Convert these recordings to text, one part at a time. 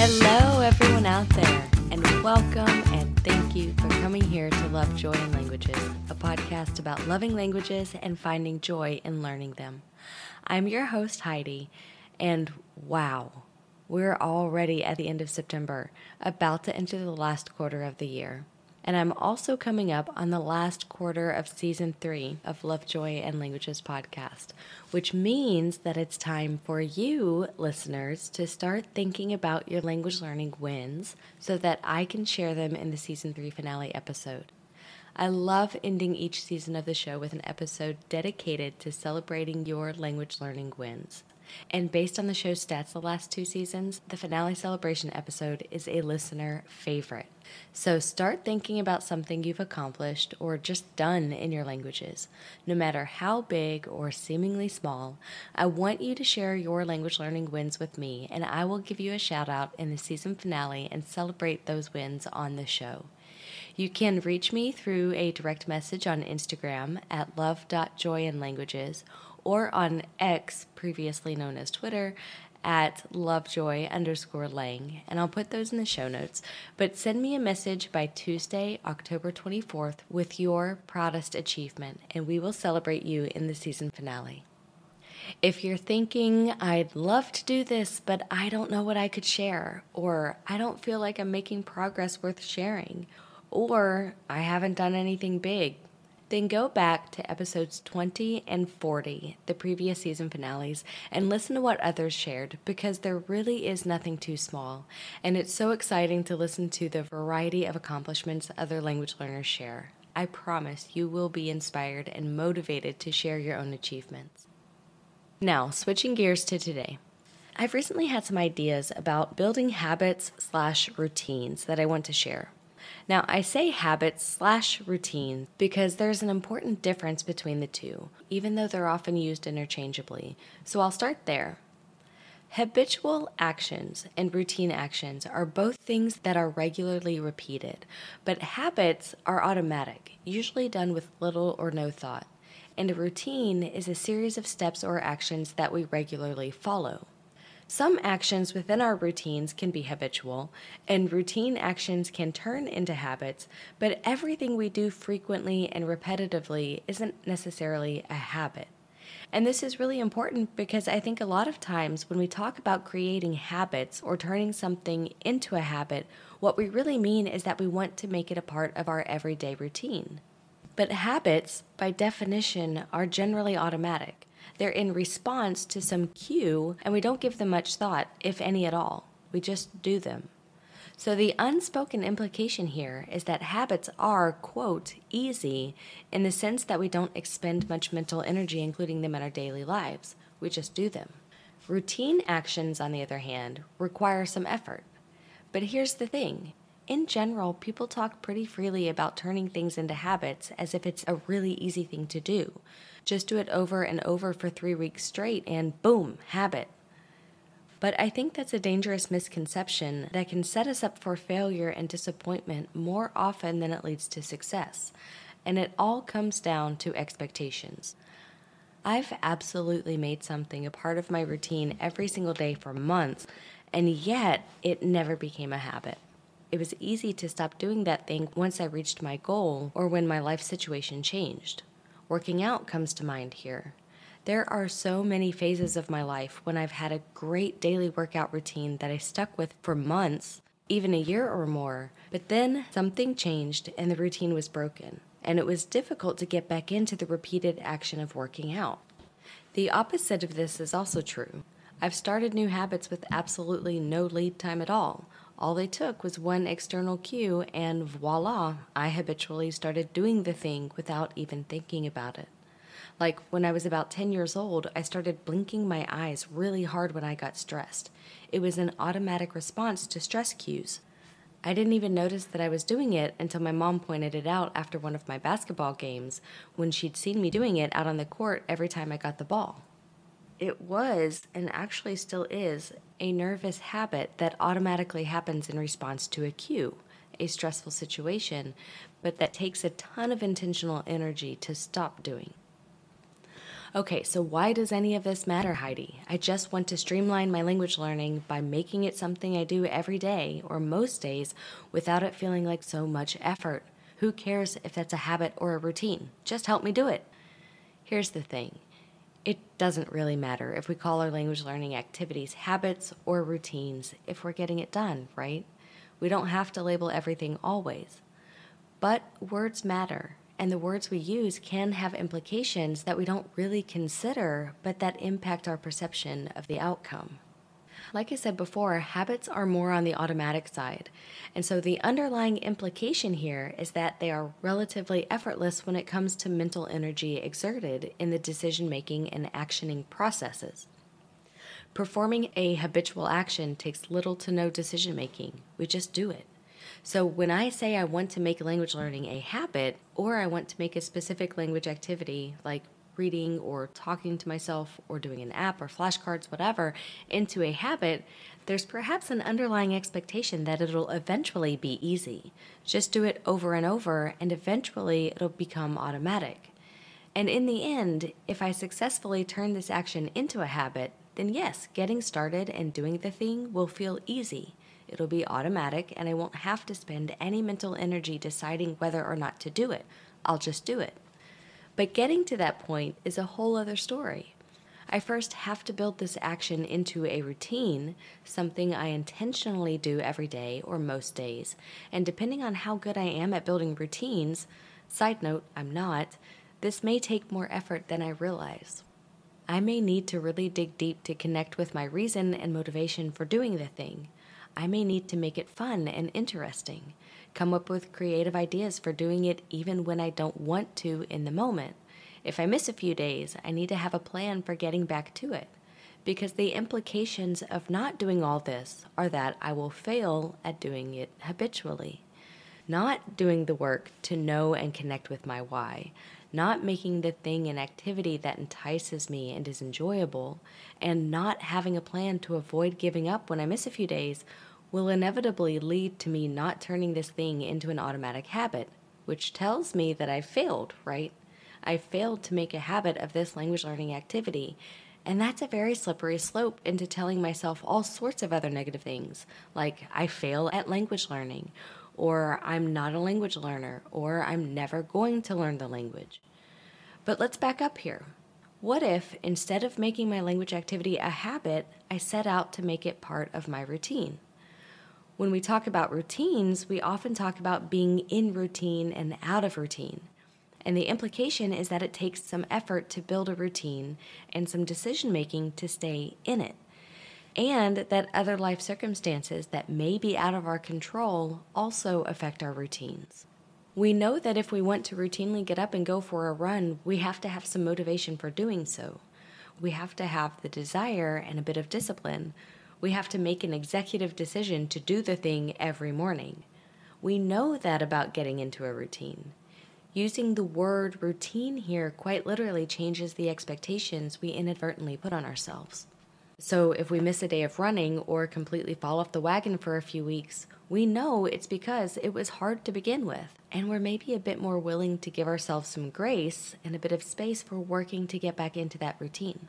Hello, everyone out there, and welcome and thank you for coming here to Love, Joy, and Languages, a podcast about loving languages and finding joy in learning them. I'm your host, Heidi, and wow, we're already at the end of September, about to enter the last quarter of the year. And I'm also coming up on the last quarter of season three of Love, Joy, and Languages podcast, which means that it's time for you, listeners, to start thinking about your language learning wins so that I can share them in the season three finale episode. I love ending each season of the show with an episode dedicated to celebrating your language learning wins. And based on the show's stats the last two seasons, the finale celebration episode is a listener favorite. So start thinking about something you've accomplished or just done in your languages. No matter how big or seemingly small, I want you to share your language learning wins with me, and I will give you a shout out in the season finale and celebrate those wins on the show. You can reach me through a direct message on Instagram at love.joyandlanguages or on X, previously known as Twitter, at lovejoy underscore lang, and I'll put those in the show notes. But send me a message by Tuesday, October 24th, with your proudest achievement, and we will celebrate you in the season finale. If you're thinking, I'd love to do this, but I don't know what I could share, or I don't feel like I'm making progress worth sharing, or I haven't done anything big, then go back to episodes 20 and 40, the previous season finales, and listen to what others shared because there really is nothing too small. And it's so exciting to listen to the variety of accomplishments other language learners share. I promise you will be inspired and motivated to share your own achievements. Now, switching gears to today. I've recently had some ideas about building habits slash routines that I want to share. Now, I say habits slash routine because there's an important difference between the two, even though they're often used interchangeably. So I'll start there. Habitual actions and routine actions are both things that are regularly repeated, but habits are automatic, usually done with little or no thought. And a routine is a series of steps or actions that we regularly follow. Some actions within our routines can be habitual, and routine actions can turn into habits, but everything we do frequently and repetitively isn't necessarily a habit. And this is really important because I think a lot of times when we talk about creating habits or turning something into a habit, what we really mean is that we want to make it a part of our everyday routine. But habits, by definition, are generally automatic. They're in response to some cue, and we don't give them much thought, if any at all. We just do them. So the unspoken implication here is that habits are, quote, easy in the sense that we don't expend much mental energy including them in our daily lives. We just do them. Routine actions, on the other hand, require some effort. But here's the thing in general, people talk pretty freely about turning things into habits as if it's a really easy thing to do. Just do it over and over for three weeks straight, and boom, habit. But I think that's a dangerous misconception that can set us up for failure and disappointment more often than it leads to success. And it all comes down to expectations. I've absolutely made something a part of my routine every single day for months, and yet it never became a habit. It was easy to stop doing that thing once I reached my goal or when my life situation changed. Working out comes to mind here. There are so many phases of my life when I've had a great daily workout routine that I stuck with for months, even a year or more, but then something changed and the routine was broken, and it was difficult to get back into the repeated action of working out. The opposite of this is also true. I've started new habits with absolutely no lead time at all, all they took was one external cue, and voila, I habitually started doing the thing without even thinking about it. Like when I was about 10 years old, I started blinking my eyes really hard when I got stressed. It was an automatic response to stress cues. I didn't even notice that I was doing it until my mom pointed it out after one of my basketball games when she'd seen me doing it out on the court every time I got the ball. It was, and actually still is, a nervous habit that automatically happens in response to a cue, a stressful situation, but that takes a ton of intentional energy to stop doing. Okay, so why does any of this matter, Heidi? I just want to streamline my language learning by making it something I do every day or most days without it feeling like so much effort. Who cares if that's a habit or a routine? Just help me do it. Here's the thing it doesn't really matter if we call our language learning activities habits or routines if we're getting it done, right? We don't have to label everything always. But words matter, and the words we use can have implications that we don't really consider, but that impact our perception of the outcome. Like I said before, habits are more on the automatic side. And so the underlying implication here is that they are relatively effortless when it comes to mental energy exerted in the decision making and actioning processes. Performing a habitual action takes little to no decision making. We just do it. So when I say I want to make language learning a habit, or I want to make a specific language activity like reading or talking to myself or doing an app or flashcards, whatever, into a habit, there's perhaps an underlying expectation that it'll eventually be easy. Just do it over and over, and eventually it'll become automatic. And in the end, if I successfully turn this action into a habit, then yes, getting started and doing the thing will feel easy. It'll be automatic, and I won't have to spend any mental energy deciding whether or not to do it. I'll just do it. But getting to that point is a whole other story. I first have to build this action into a routine, something I intentionally do every day or most days. And depending on how good I am at building routines, side note, I'm not, this may take more effort than I realize. I may need to really dig deep to connect with my reason and motivation for doing the thing. I may need to make it fun and interesting, come up with creative ideas for doing it even when I don't want to in the moment. If I miss a few days, I need to have a plan for getting back to it. Because the implications of not doing all this are that I will fail at doing it habitually. Not doing the work to know and connect with my why, not making the thing an activity that entices me and is enjoyable, and not having a plan to avoid giving up when I miss a few days will inevitably lead to me not turning this thing into an automatic habit, which tells me that I failed, right? I failed to make a habit of this language learning activity. And that's a very slippery slope into telling myself all sorts of other negative things, like I fail at language learning, or I'm not a language learner, or I'm never going to learn the language. But let's back up here. What if, instead of making my language activity a habit, I set out to make it part of my routine? When we talk about routines, we often talk about being in routine and out of routine. And the implication is that it takes some effort to build a routine and some decision making to stay in it. And that other life circumstances that may be out of our control also affect our routines. We know that if we want to routinely get up and go for a run, we have to have some motivation for doing so. We have to have the desire and a bit of discipline we have to make an executive decision to do the thing every morning. We know that about getting into a routine. Using the word routine here quite literally changes the expectations we inadvertently put on ourselves. So, if we miss a day of running or completely fall off the wagon for a few weeks, we know it's because it was hard to begin with, and we're maybe a bit more willing to give ourselves some grace and a bit of space for working to get back into that routine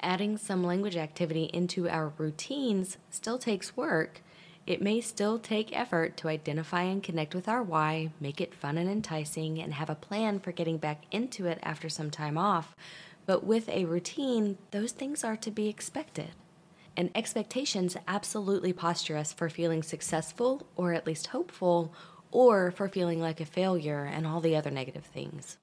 adding some language activity into our routines still takes work. It may still take effort to identify and connect with our why, make it fun and enticing, and have a plan for getting back into it after some time off. But with a routine, those things are to be expected. And expectations absolutely posture us for feeling successful, or at least hopeful, or for feeling like a failure and all the other negative things.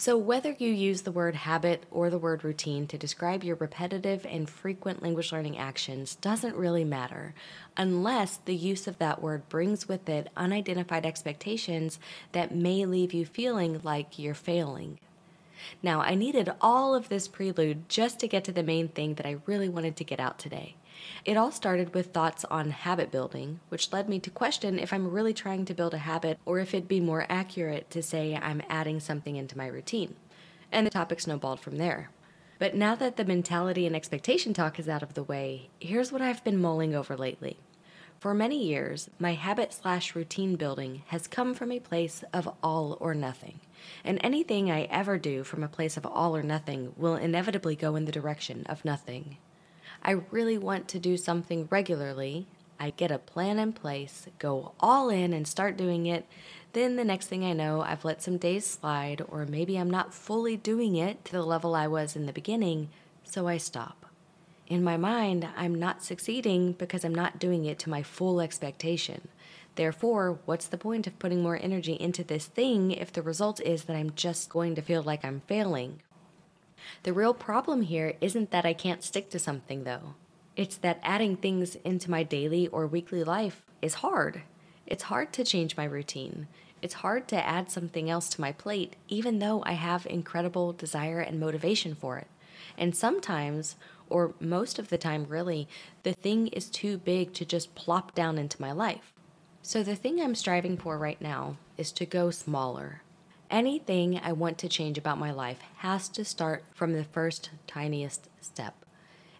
So, whether you use the word habit or the word routine to describe your repetitive and frequent language learning actions doesn't really matter, unless the use of that word brings with it unidentified expectations that may leave you feeling like you're failing. Now, I needed all of this prelude just to get to the main thing that I really wanted to get out today. It all started with thoughts on habit building, which led me to question if I'm really trying to build a habit or if it'd be more accurate to say I'm adding something into my routine. And the topic snowballed from there. But now that the mentality and expectation talk is out of the way, here's what I've been mulling over lately. For many years, my habit slash routine building has come from a place of all or nothing. And anything I ever do from a place of all or nothing will inevitably go in the direction of nothing. I really want to do something regularly. I get a plan in place, go all in, and start doing it. Then the next thing I know, I've let some days slide, or maybe I'm not fully doing it to the level I was in the beginning, so I stop. In my mind, I'm not succeeding because I'm not doing it to my full expectation. Therefore, what's the point of putting more energy into this thing if the result is that I'm just going to feel like I'm failing? The real problem here isn't that I can't stick to something, though. It's that adding things into my daily or weekly life is hard. It's hard to change my routine. It's hard to add something else to my plate, even though I have incredible desire and motivation for it. And sometimes, or most of the time, really, the thing is too big to just plop down into my life. So, the thing I'm striving for right now is to go smaller. Anything I want to change about my life has to start from the first tiniest step.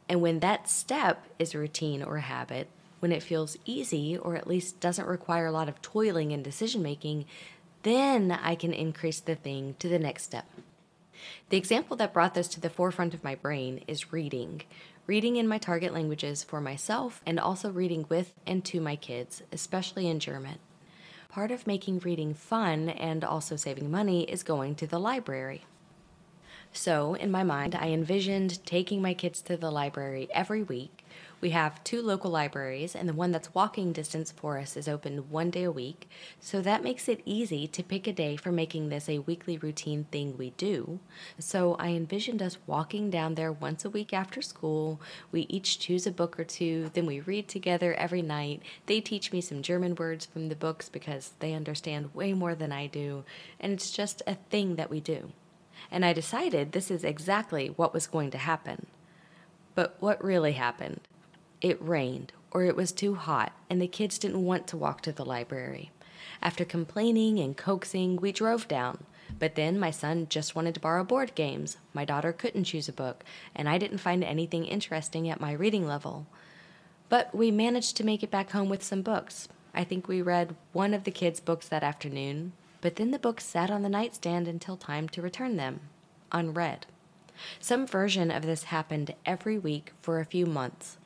And when that step is a routine or a habit, when it feels easy or at least doesn't require a lot of toiling and decision making, then I can increase the thing to the next step. The example that brought this to the forefront of my brain is reading. Reading in my target languages for myself and also reading with and to my kids, especially in German. Part of making reading fun and also saving money is going to the library. So, in my mind, I envisioned taking my kids to the library every week, we have two local libraries, and the one that's walking distance for us is open one day a week, so that makes it easy to pick a day for making this a weekly routine thing we do. So I envisioned us walking down there once a week after school. We each choose a book or two, then we read together every night. They teach me some German words from the books because they understand way more than I do, and it's just a thing that we do. And I decided this is exactly what was going to happen. But what really happened? It rained, or it was too hot, and the kids didn't want to walk to the library. After complaining and coaxing, we drove down. But then my son just wanted to borrow board games. My daughter couldn't choose a book, and I didn't find anything interesting at my reading level. But we managed to make it back home with some books. I think we read one of the kids' books that afternoon, but then the books sat on the nightstand until time to return them, unread. Some version of this happened every week for a few months.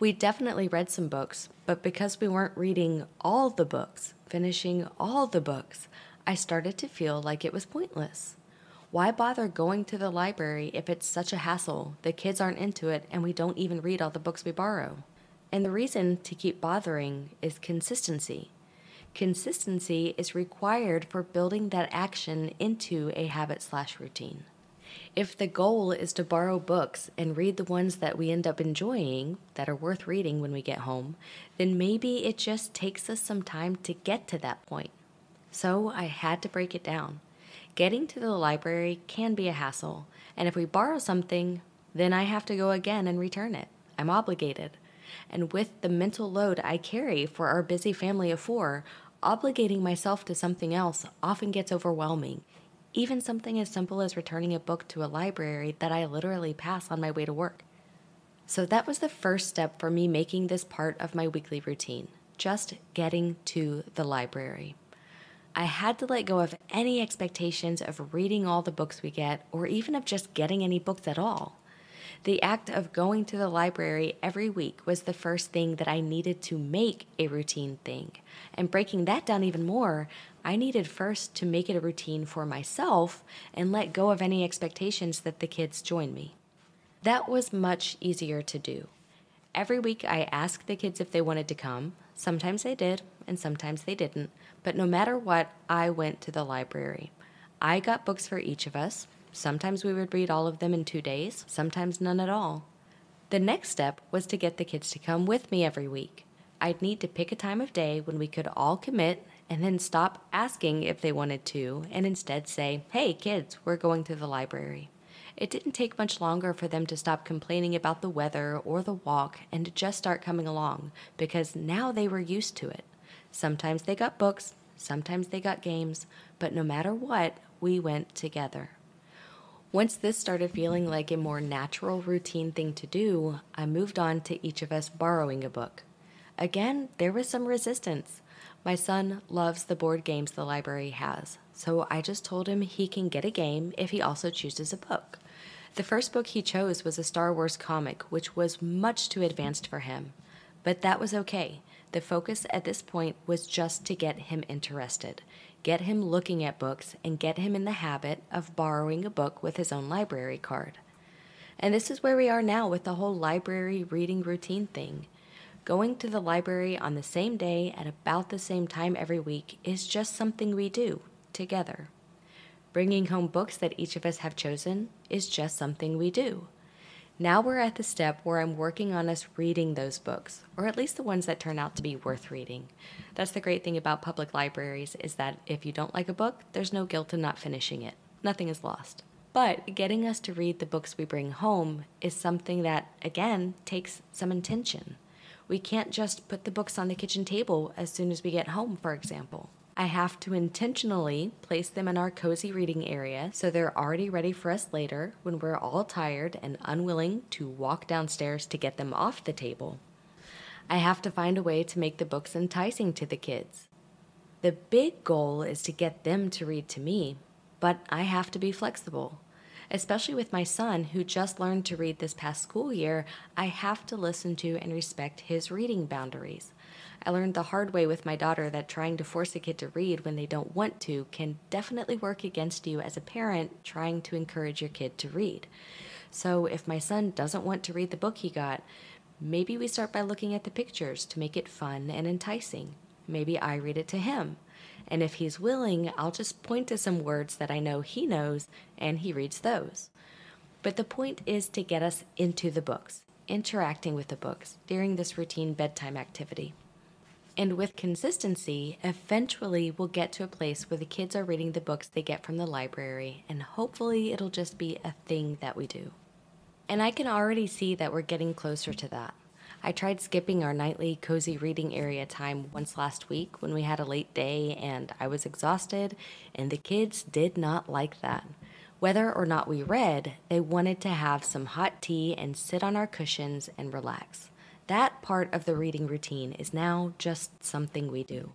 We definitely read some books, but because we weren't reading all the books, finishing all the books, I started to feel like it was pointless. Why bother going to the library if it's such a hassle, the kids aren't into it, and we don't even read all the books we borrow? And the reason to keep bothering is consistency. Consistency is required for building that action into a habit slash routine. If the goal is to borrow books and read the ones that we end up enjoying, that are worth reading when we get home, then maybe it just takes us some time to get to that point. So I had to break it down. Getting to the library can be a hassle, and if we borrow something, then I have to go again and return it. I'm obligated. And with the mental load I carry for our busy family of four, obligating myself to something else often gets overwhelming, even something as simple as returning a book to a library that I literally pass on my way to work. So that was the first step for me making this part of my weekly routine just getting to the library. I had to let go of any expectations of reading all the books we get or even of just getting any books at all. The act of going to the library every week was the first thing that I needed to make a routine thing. And breaking that down even more, I needed first to make it a routine for myself and let go of any expectations that the kids join me. That was much easier to do. Every week I asked the kids if they wanted to come. Sometimes they did, and sometimes they didn't. But no matter what, I went to the library. I got books for each of us, Sometimes we would read all of them in two days, sometimes none at all. The next step was to get the kids to come with me every week. I'd need to pick a time of day when we could all commit and then stop asking if they wanted to and instead say, Hey, kids, we're going to the library. It didn't take much longer for them to stop complaining about the weather or the walk and to just start coming along because now they were used to it. Sometimes they got books, sometimes they got games, but no matter what, we went together. Once this started feeling like a more natural routine thing to do, I moved on to each of us borrowing a book. again, there was some resistance. My son loves the board games the library has, so I just told him he can get a game if he also chooses a book. The first book he chose was a Star Wars comic, which was much too advanced for him. But that was okay. The focus at this point was just to get him interested, get him looking at books, and get him in the habit of borrowing a book with his own library card. And this is where we are now with the whole library reading routine thing. Going to the library on the same day at about the same time every week is just something we do together. Bringing home books that each of us have chosen is just something we do. Now we're at the step where I'm working on us reading those books, or at least the ones that turn out to be worth reading. That's the great thing about public libraries is that if you don't like a book, there's no guilt in not finishing it. Nothing is lost. But getting us to read the books we bring home is something that, again, takes some intention. We can't just put the books on the kitchen table as soon as we get home, for example. I have to intentionally place them in our cozy reading area so they're already ready for us later when we're all tired and unwilling to walk downstairs to get them off the table. I have to find a way to make the books enticing to the kids. The big goal is to get them to read to me, but I have to be flexible. Especially with my son, who just learned to read this past school year, I have to listen to and respect his reading boundaries. I learned the hard way with my daughter that trying to force a kid to read when they don't want to can definitely work against you as a parent trying to encourage your kid to read. So if my son doesn't want to read the book he got, maybe we start by looking at the pictures to make it fun and enticing. Maybe I read it to him. And if he's willing, I'll just point to some words that I know he knows and he reads those. But the point is to get us into the books, interacting with the books during this routine bedtime activity. And with consistency, eventually we'll get to a place where the kids are reading the books they get from the library, and hopefully it'll just be a thing that we do. And I can already see that we're getting closer to that. I tried skipping our nightly cozy reading area time once last week when we had a late day and I was exhausted, and the kids did not like that. Whether or not we read, they wanted to have some hot tea and sit on our cushions and relax. That part of the reading routine is now just something we do.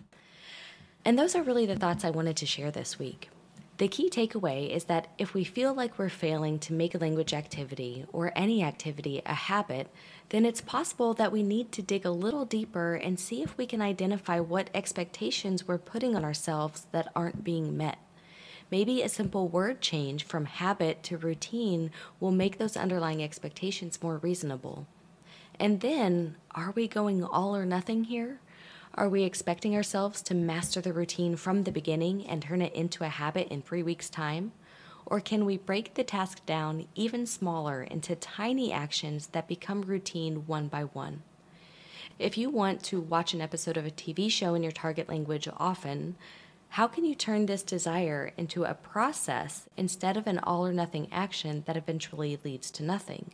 And those are really the thoughts I wanted to share this week. The key takeaway is that if we feel like we're failing to make a language activity or any activity a habit, then it's possible that we need to dig a little deeper and see if we can identify what expectations we're putting on ourselves that aren't being met. Maybe a simple word change from habit to routine will make those underlying expectations more reasonable. And then, are we going all or nothing here? Are we expecting ourselves to master the routine from the beginning and turn it into a habit in three weeks' time? Or can we break the task down even smaller into tiny actions that become routine one by one? If you want to watch an episode of a TV show in your target language often, how can you turn this desire into a process instead of an all or nothing action that eventually leads to nothing?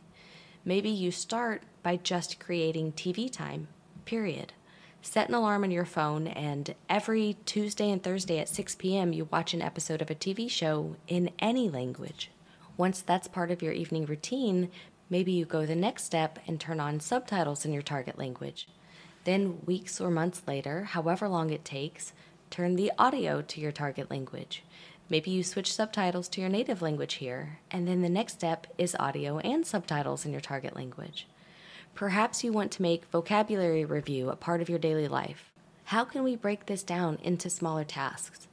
Maybe you start by just creating TV time, period. Set an alarm on your phone, and every Tuesday and Thursday at 6 p.m., you watch an episode of a TV show in any language. Once that's part of your evening routine, maybe you go the next step and turn on subtitles in your target language. Then, weeks or months later, however long it takes, turn the audio to your target language. Maybe you switch subtitles to your native language here, and then the next step is audio and subtitles in your target language. Perhaps you want to make vocabulary review a part of your daily life. How can we break this down into smaller tasks?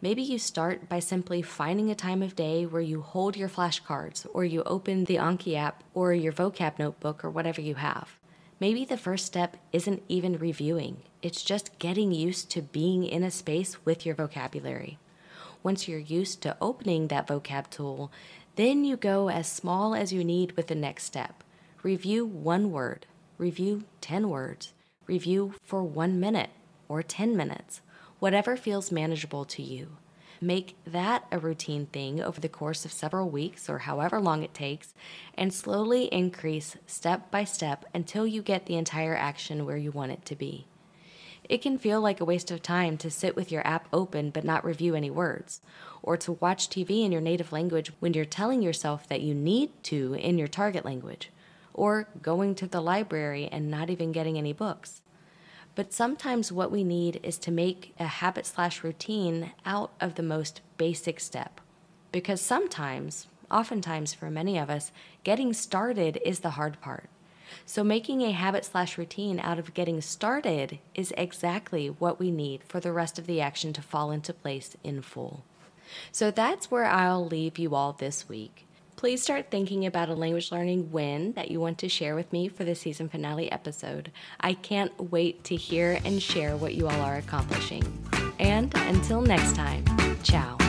Maybe you start by simply finding a time of day where you hold your flashcards, or you open the Anki app, or your vocab notebook, or whatever you have. Maybe the first step isn't even reviewing, it's just getting used to being in a space with your vocabulary. Once you're used to opening that vocab tool, then you go as small as you need with the next step. Review one word, review 10 words, review for one minute or 10 minutes, whatever feels manageable to you. Make that a routine thing over the course of several weeks or however long it takes, and slowly increase step by step until you get the entire action where you want it to be. It can feel like a waste of time to sit with your app open but not review any words, or to watch TV in your native language when you're telling yourself that you need to in your target language, or going to the library and not even getting any books. But sometimes what we need is to make a habit slash routine out of the most basic step. Because sometimes, oftentimes for many of us, getting started is the hard part. So, making a habit slash routine out of getting started is exactly what we need for the rest of the action to fall into place in full. So, that's where I'll leave you all this week. Please start thinking about a language learning win that you want to share with me for the season finale episode. I can't wait to hear and share what you all are accomplishing. And until next time, ciao.